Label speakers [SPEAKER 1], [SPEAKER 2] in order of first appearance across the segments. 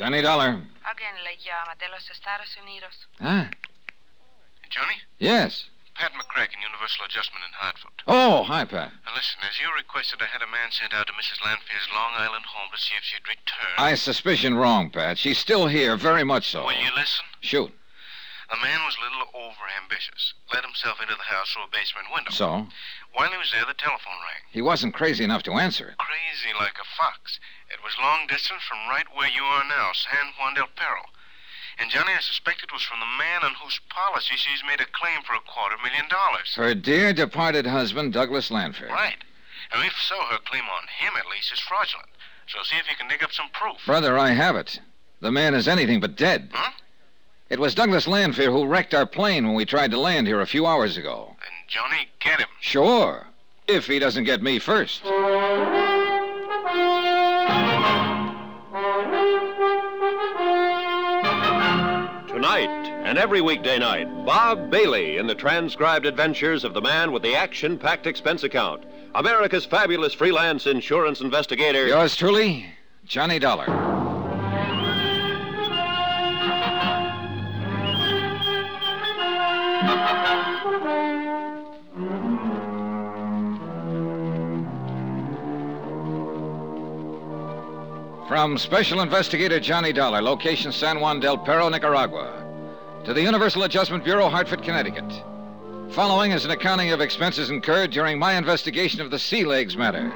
[SPEAKER 1] Johnny Dollar.
[SPEAKER 2] Alguien le llama de los Estados Unidos.
[SPEAKER 1] Huh?
[SPEAKER 3] Johnny?
[SPEAKER 1] Yes.
[SPEAKER 3] Pat McCracken, Universal Adjustment in Hartford.
[SPEAKER 1] Oh, hi, Pat.
[SPEAKER 3] Now listen, as you requested, I had a man sent out to Mrs. Lanfear's Long Island home to see if she'd return.
[SPEAKER 1] I suspicion wrong, Pat. She's still here, very much so.
[SPEAKER 3] Will you listen?
[SPEAKER 1] Shoot.
[SPEAKER 3] The man was a little over-ambitious. Let himself into the house through a basement window.
[SPEAKER 1] So?
[SPEAKER 3] While he was there, the telephone rang.
[SPEAKER 1] He wasn't crazy enough to answer it.
[SPEAKER 3] Crazy like a fox. It was long distance from right where you are now, San Juan del Perro. And Johnny, I suspect it was from the man on whose policy she's made a claim for a quarter million dollars.
[SPEAKER 1] Her dear departed husband, Douglas Lanfear.
[SPEAKER 3] Right. And if so, her claim on him, at least, is fraudulent. So see if you can dig up some proof.
[SPEAKER 1] Brother, I have it. The man is anything but dead.
[SPEAKER 3] Huh?
[SPEAKER 1] It was Douglas Lanfear who wrecked our plane when we tried to land here a few hours ago.
[SPEAKER 3] Then, Johnny, get him.
[SPEAKER 1] Sure. If he doesn't get me first.
[SPEAKER 4] Tonight and every weekday night, Bob Bailey in the transcribed adventures of the man with the action packed expense account. America's fabulous freelance insurance investigator.
[SPEAKER 1] Yours truly, Johnny Dollar. From Special Investigator Johnny Dollar, location San Juan del Perro, Nicaragua, to the Universal Adjustment Bureau, Hartford, Connecticut. Following is an accounting of expenses incurred during my investigation of the Sea Legs matter.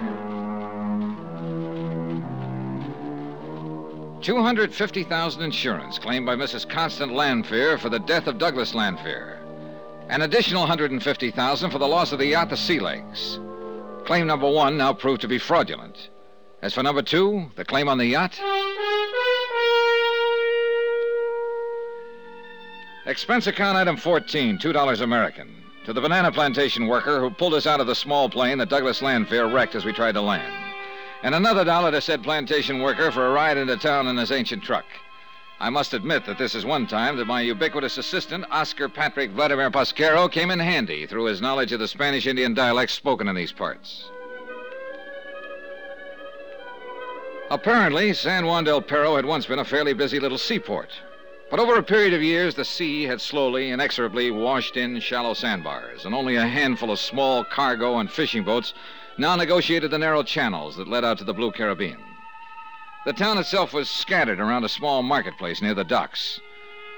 [SPEAKER 1] 250,000 insurance claimed by Mrs. Constant Lanfear for the death of Douglas Lanfear. An additional 150,000 for the loss of the yacht, the Sea Legs. Claim number one now proved to be fraudulent. As for number two, the claim on the yacht. Expense account item 14, $2 American. To the banana plantation worker who pulled us out of the small plane that Douglas Lanfear wrecked as we tried to land. And another dollar to said plantation worker for a ride into town in his ancient truck. I must admit that this is one time that my ubiquitous assistant, Oscar Patrick Vladimir Pasquero, came in handy through his knowledge of the Spanish Indian dialects spoken in these parts. Apparently, San Juan del Perro had once been a fairly busy little seaport. But over a period of years, the sea had slowly, inexorably washed in shallow sandbars, and only a handful of small cargo and fishing boats now negotiated the narrow channels that led out to the Blue Caribbean. The town itself was scattered around a small marketplace near the docks.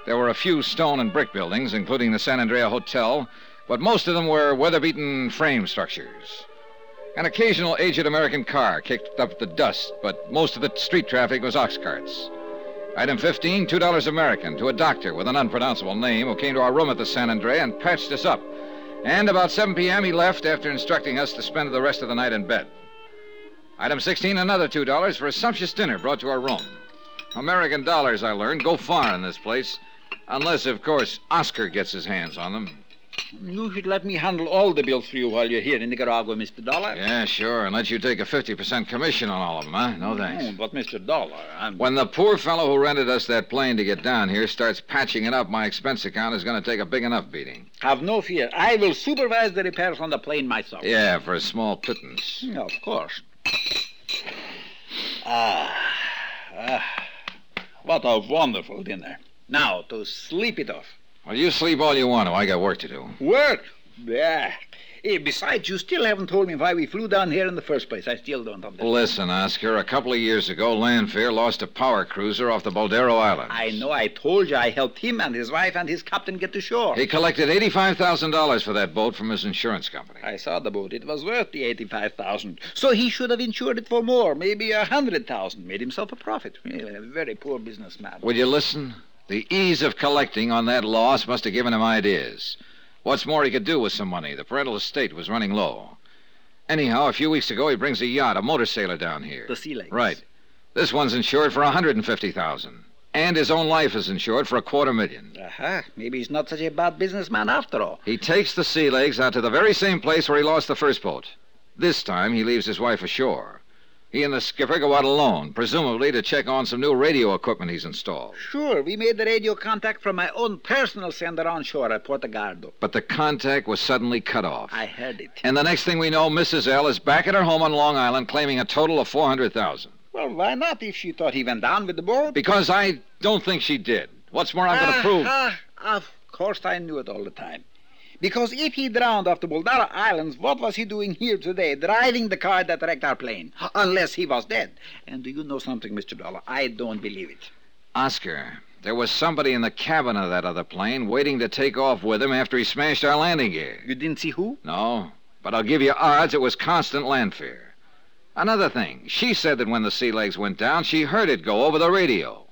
[SPEAKER 1] There were a few stone and brick buildings, including the San Andrea Hotel, but most of them were weather beaten frame structures. An occasional aged American car kicked up the dust, but most of the street traffic was ox carts. Item 15, $2 American, to a doctor with an unpronounceable name who came to our room at the San Andrea and patched us up. And about 7 p.m., he left after instructing us to spend the rest of the night in bed. Item 16, another $2 for a sumptuous dinner brought to our room. American dollars, I learned, go far in this place. Unless, of course, Oscar gets his hands on them.
[SPEAKER 5] You should let me handle all the bills for you while you're here in Nicaragua, Mr. Dollar.
[SPEAKER 1] Yeah, sure, and let you take a 50% commission on all of them, huh? No thanks.
[SPEAKER 5] But, Mr. Dollar, I'm.
[SPEAKER 1] When the poor fellow who rented us that plane to get down here starts patching it up, my expense account is going to take a big enough beating.
[SPEAKER 5] Have no fear. I will supervise the repairs on the plane myself.
[SPEAKER 1] Yeah, for a small pittance.
[SPEAKER 5] Yeah, of course. Ah, ah. What a wonderful dinner. Now, to sleep it off.
[SPEAKER 1] Well, you sleep all you want to. I got work to do.
[SPEAKER 5] Work? Yeah. Eh, besides, you still haven't told me why we flew down here in the first place. I still don't understand.
[SPEAKER 1] Listen, Oscar, a couple of years ago, Lanfear lost a power cruiser off the Boldero Islands.
[SPEAKER 5] I know. I told you I helped him and his wife and his captain get to shore.
[SPEAKER 1] He collected $85,000 for that boat from his insurance company.
[SPEAKER 5] I saw the boat. It was worth the eighty-five thousand. So he should have insured it for more, maybe a hundred thousand. Made himself a profit. Well, a very poor businessman.
[SPEAKER 1] Will you listen? The ease of collecting on that loss must have given him ideas. What's more, he could do with some money. The parental estate was running low. Anyhow, a few weeks ago, he brings a yacht, a motor sailor down here.
[SPEAKER 5] The Sea Legs.
[SPEAKER 1] Right. This one's insured for 150000 And his own life is insured for a quarter million.
[SPEAKER 5] Aha. Maybe he's not such a bad businessman after all.
[SPEAKER 1] He takes the sea legs out to the very same place where he lost the first boat. This time, he leaves his wife ashore. He and the skipper go out alone, presumably to check on some new radio equipment he's installed.
[SPEAKER 5] Sure, we made the radio contact from my own personal sender on shore at Portugaldo.
[SPEAKER 1] But the contact was suddenly cut off.
[SPEAKER 5] I heard it.
[SPEAKER 1] And the next thing we know, Mrs. L is back at her home on Long Island claiming a total of 400000
[SPEAKER 5] Well, why not if she thought he went down with the boat?
[SPEAKER 1] Because I don't think she did. What's more, I'm going to prove.
[SPEAKER 5] Ah, ah, of course I knew it all the time. Because if he drowned off the Boldara Islands, what was he doing here today, driving the car that wrecked our plane? Unless he was dead. And do you know something, Mr. Dollar? I don't believe it.
[SPEAKER 1] Oscar, there was somebody in the cabin of that other plane waiting to take off with him after he smashed our landing gear.
[SPEAKER 5] You didn't see who?
[SPEAKER 1] No, but I'll give you odds it was constant Lanfear. Another thing, she said that when the sea legs went down, she heard it go over the radio.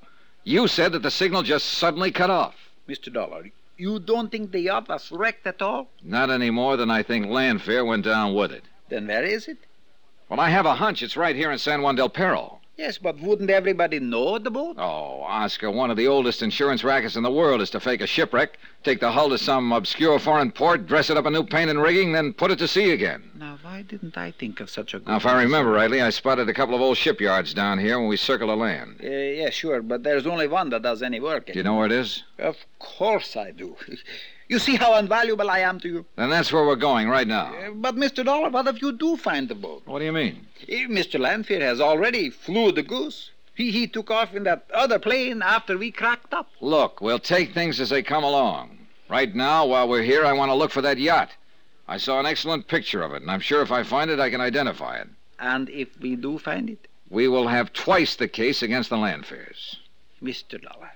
[SPEAKER 1] You said that the signal just suddenly cut off.
[SPEAKER 5] Mr. Dollar, you don't think the yacht was wrecked at all?
[SPEAKER 1] Not any more than I think Lanfear went down with it.
[SPEAKER 5] Then where is it?
[SPEAKER 1] Well, I have a hunch it's right here in San Juan del Perro.
[SPEAKER 5] Yes, but wouldn't everybody know the boat?
[SPEAKER 1] Oh, Oscar, one of the oldest insurance rackets in the world is to fake a shipwreck, take the hull to some obscure foreign port, dress it up in new paint and rigging, then put it to sea again.
[SPEAKER 5] Why didn't I think of such a good
[SPEAKER 1] Now, if I remember rightly, I spotted a couple of old shipyards down here when we circled the land.
[SPEAKER 5] Uh, yeah, sure, but there's only one that does any work.
[SPEAKER 1] Do you know where it is?
[SPEAKER 5] Of course I do. You see how invaluable I am to you?
[SPEAKER 1] Then that's where we're going right now.
[SPEAKER 5] Uh, but, Mr. Dollar, what if you do find the boat?
[SPEAKER 1] What do you mean?
[SPEAKER 5] Eh, Mr. Lanfear has already flew the goose. He, he took off in that other plane after we cracked up.
[SPEAKER 1] Look, we'll take things as they come along. Right now, while we're here, I want to look for that yacht. I saw an excellent picture of it, and I'm sure if I find it, I can identify it.
[SPEAKER 5] And if we do find it,
[SPEAKER 1] We will have twice the case against the Lanfears.
[SPEAKER 5] Mr. Dollar.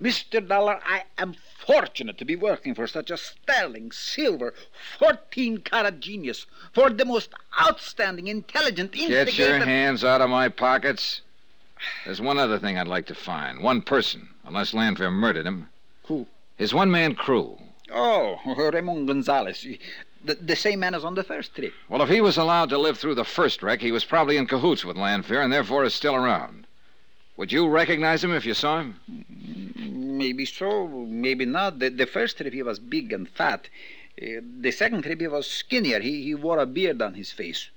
[SPEAKER 5] Mr. Dollar, I am fortunate to be working for such a sterling, silver, 14 carat genius, for the most outstanding, intelligent,
[SPEAKER 1] Get your hands out of my pockets. There's one other thing I'd like to find. One person, unless Lanfear murdered him.
[SPEAKER 5] Who?
[SPEAKER 1] His one man crew.
[SPEAKER 5] Oh, Ramon Gonzalez. The, the same man as on the first trip.
[SPEAKER 1] Well, if he was allowed to live through the first wreck, he was probably in cahoots with Lanfear and therefore is still around. Would you recognize him if you saw him?
[SPEAKER 5] Maybe so, maybe not. The, the first trip he was big and fat. Uh, the second trip he was skinnier. He, he wore a beard on his face.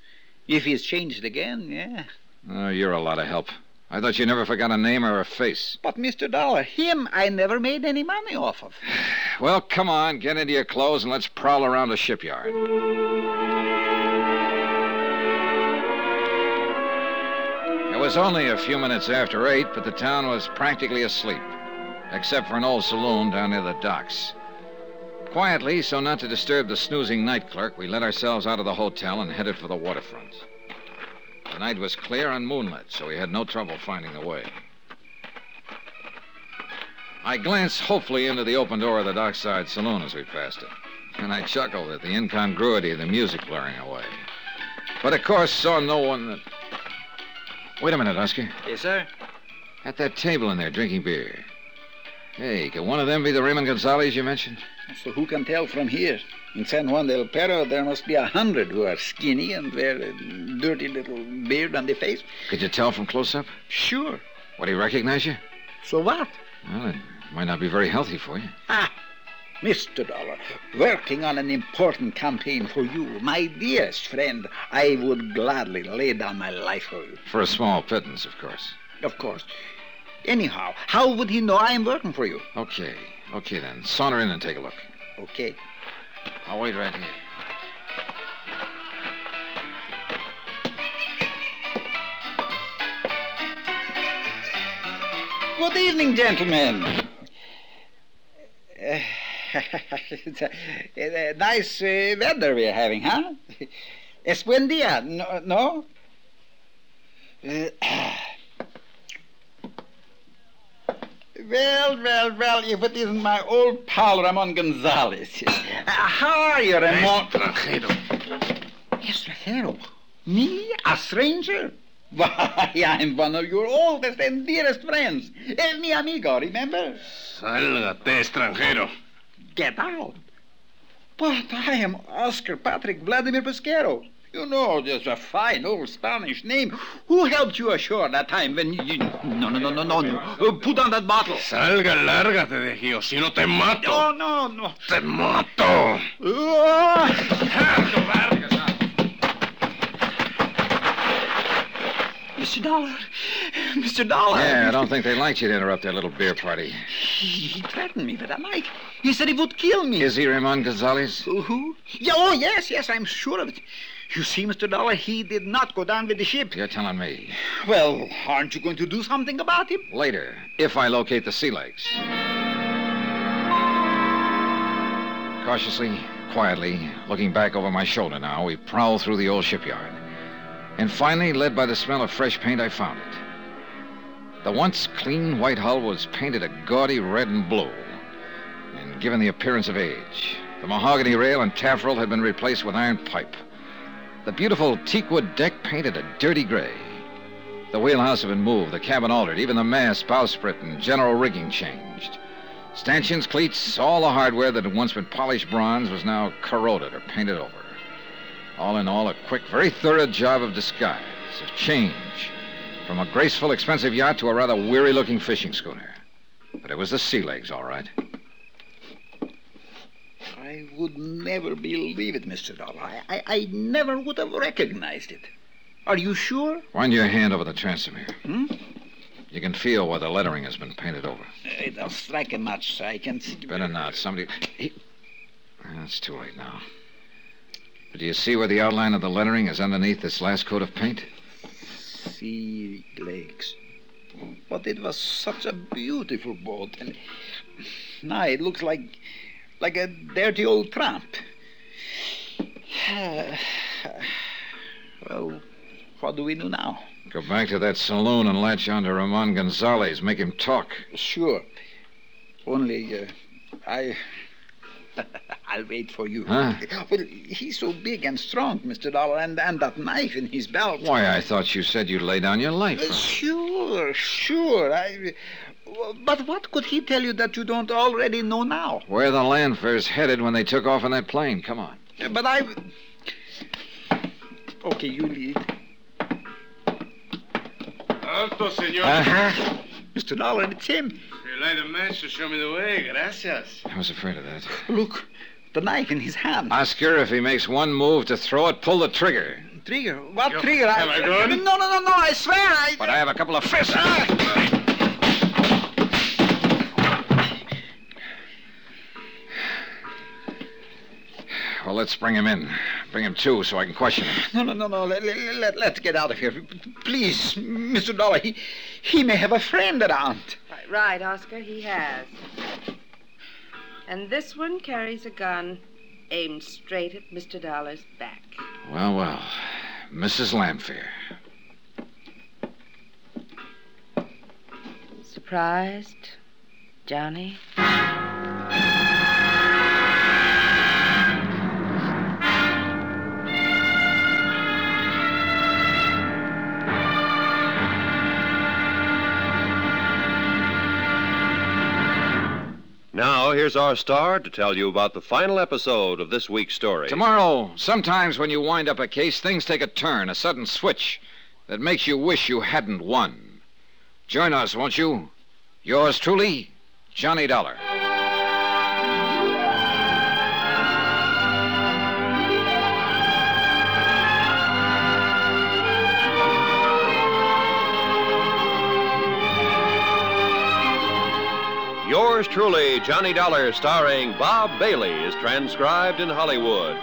[SPEAKER 5] If he's changed again, yeah.
[SPEAKER 1] Oh, you're a lot of help. I thought you never forgot a name or a face.
[SPEAKER 5] But, Mr. Dollar, him I never made any money off of.
[SPEAKER 1] Well, come on, get into your clothes and let's prowl around the shipyard. It was only a few minutes after eight, but the town was practically asleep, except for an old saloon down near the docks. Quietly, so not to disturb the snoozing night clerk, we let ourselves out of the hotel and headed for the waterfront. The night was clear and moonlit, so we had no trouble finding the way. I glanced hopefully into the open door of the dockside saloon as we passed it, and I chuckled at the incongruity of the music blaring away. But of course, saw no one that. Wait a minute, Oscar.
[SPEAKER 5] Yes, sir?
[SPEAKER 1] At that table in there, drinking beer. Hey, can one of them be the Raymond Gonzalez you mentioned?
[SPEAKER 5] So who can tell from here? In San Juan del Perro, there must be a hundred who are skinny and wear a dirty little beard on the face.
[SPEAKER 1] Could you tell from close up?
[SPEAKER 5] Sure.
[SPEAKER 1] Would he recognize you?
[SPEAKER 5] So what?
[SPEAKER 1] Well, it might not be very healthy for you.
[SPEAKER 5] Ah, Mr. Dollar, working on an important campaign for you, my dearest friend, I would gladly lay down my life for you.
[SPEAKER 1] For a small pittance, of course.
[SPEAKER 5] Of course. Anyhow, how would he know I am working for you?
[SPEAKER 1] Okay, okay then. Saunter in and take a look.
[SPEAKER 5] Okay.
[SPEAKER 1] I'll wait right here.
[SPEAKER 5] Good evening, gentlemen. It's a, a nice uh, weather we're having, huh? Es buen dia, no? no? Uh, well, well, well, if it isn't my old pal Ramon Gonzalez. Uh, how are you, Ramon?
[SPEAKER 3] Extranjero.
[SPEAKER 5] Extranjero? Me? A stranger? Why, I'm one of your oldest and dearest friends. El mi amigo, remember?
[SPEAKER 3] Sálgate, extranjero.
[SPEAKER 5] Get out. But I am Oscar Patrick Vladimir Pesquero. You know, just a fine old Spanish name. Who helped you ashore that time when you... No, no, no, no, no, no. Uh, Put on that bottle.
[SPEAKER 3] Salga, lárgate de aquí, o si no te mato.
[SPEAKER 5] Oh, no, no.
[SPEAKER 3] Te mato.
[SPEAKER 5] Oh. Mr. Dollar. Mr. Dollar.
[SPEAKER 1] Yeah, I don't think they liked you to interrupt their little beer party.
[SPEAKER 5] He, he threatened me with a knife. He said he would kill me.
[SPEAKER 1] Is he Ramon Gonzalez?
[SPEAKER 5] Who? Yeah, oh, yes, yes, I'm sure of it. You see, Mr. Dollar, he did not go down with the ship.
[SPEAKER 1] You're telling me.
[SPEAKER 5] Well, aren't you going to do something about him?
[SPEAKER 1] Later, if I locate the sea legs. Cautiously, quietly, looking back over my shoulder now, we prowl through the old shipyard. And finally, led by the smell of fresh paint, I found it. The once clean white hull was painted a gaudy red and blue and given the appearance of age. The mahogany rail and taffrail had been replaced with iron pipe. The beautiful teakwood deck painted a dirty gray. The wheelhouse had been moved, the cabin altered, even the mast, bowsprit, and general rigging changed. Stanchions, cleats, all the hardware that had once been polished bronze was now corroded or painted over. All in all, a quick, very thorough job of disguise, of change, from a graceful, expensive yacht to a rather weary looking fishing schooner. But it was the sea legs, all right.
[SPEAKER 5] I would never believe it, Mr. Dollar. I, I, I never would have recognized it. Are you sure?
[SPEAKER 1] Wind your hand over the transom here.
[SPEAKER 5] Hmm?
[SPEAKER 1] You can feel where the lettering has been painted over.
[SPEAKER 5] Uh, don't strike a match so I can see.
[SPEAKER 1] Better not. Somebody. It's too late now. But do you see where the outline of the lettering is underneath this last coat of paint?
[SPEAKER 5] Sea legs. But it was such a beautiful boat, and now it looks like like a dirty old tramp. well, what do we do now?
[SPEAKER 1] Go back to that saloon and latch on to Ramon Gonzalez. Make him talk.
[SPEAKER 5] Sure. Only, uh, I. I'll wait for you.
[SPEAKER 1] Huh?
[SPEAKER 5] Well, he's so big and strong, Mr. Dollar, and, and that knife in his belt.
[SPEAKER 1] Why, I thought you said you'd lay down your life.
[SPEAKER 5] Uh, sure, sure. I. But what could he tell you that you don't already know now?
[SPEAKER 1] Where the Lanfear's headed when they took off in that plane. Come on.
[SPEAKER 5] But I. Okay, you lead.
[SPEAKER 3] Alto, senor.
[SPEAKER 1] Uh-huh.
[SPEAKER 5] Mr. Dollar, it's him.
[SPEAKER 3] You light a match to show me the way. Gracias.
[SPEAKER 1] I was afraid of that.
[SPEAKER 5] Look, the knife in his hand.
[SPEAKER 1] Oscar, if he makes one move to throw it, pull the trigger.
[SPEAKER 5] Trigger? What
[SPEAKER 3] Yo,
[SPEAKER 5] trigger?
[SPEAKER 3] am I good?
[SPEAKER 5] No, no, no, no, I swear I.
[SPEAKER 1] But I have a couple of fists. Ah. Well, let's bring him in. Bring him to so I can question him.
[SPEAKER 5] No, no, no, no. Let, let, let, let's get out of here. Please, Mr. Dollar. He, he may have a friend around.
[SPEAKER 2] Right, right, Oscar, he has. And this one carries a gun aimed straight at Mr. Dollar's back.
[SPEAKER 1] Well, well. Mrs. Lanfear.
[SPEAKER 2] Surprised, Johnny?
[SPEAKER 4] Here's our star to tell you about the final episode of this week's story.
[SPEAKER 1] Tomorrow, sometimes when you wind up a case, things take a turn, a sudden switch that makes you wish you hadn't won. Join us, won't you? Yours truly, Johnny Dollar.
[SPEAKER 4] Yours truly, Johnny Dollar, starring Bob Bailey, is transcribed in Hollywood.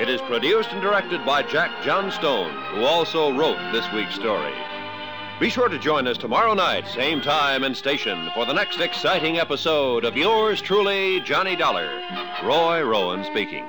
[SPEAKER 4] It is produced and directed by Jack Johnstone, who also wrote this week's story. Be sure to join us tomorrow night, same time and station, for the next exciting episode of yours truly, Johnny Dollar. Roy Rowan speaking.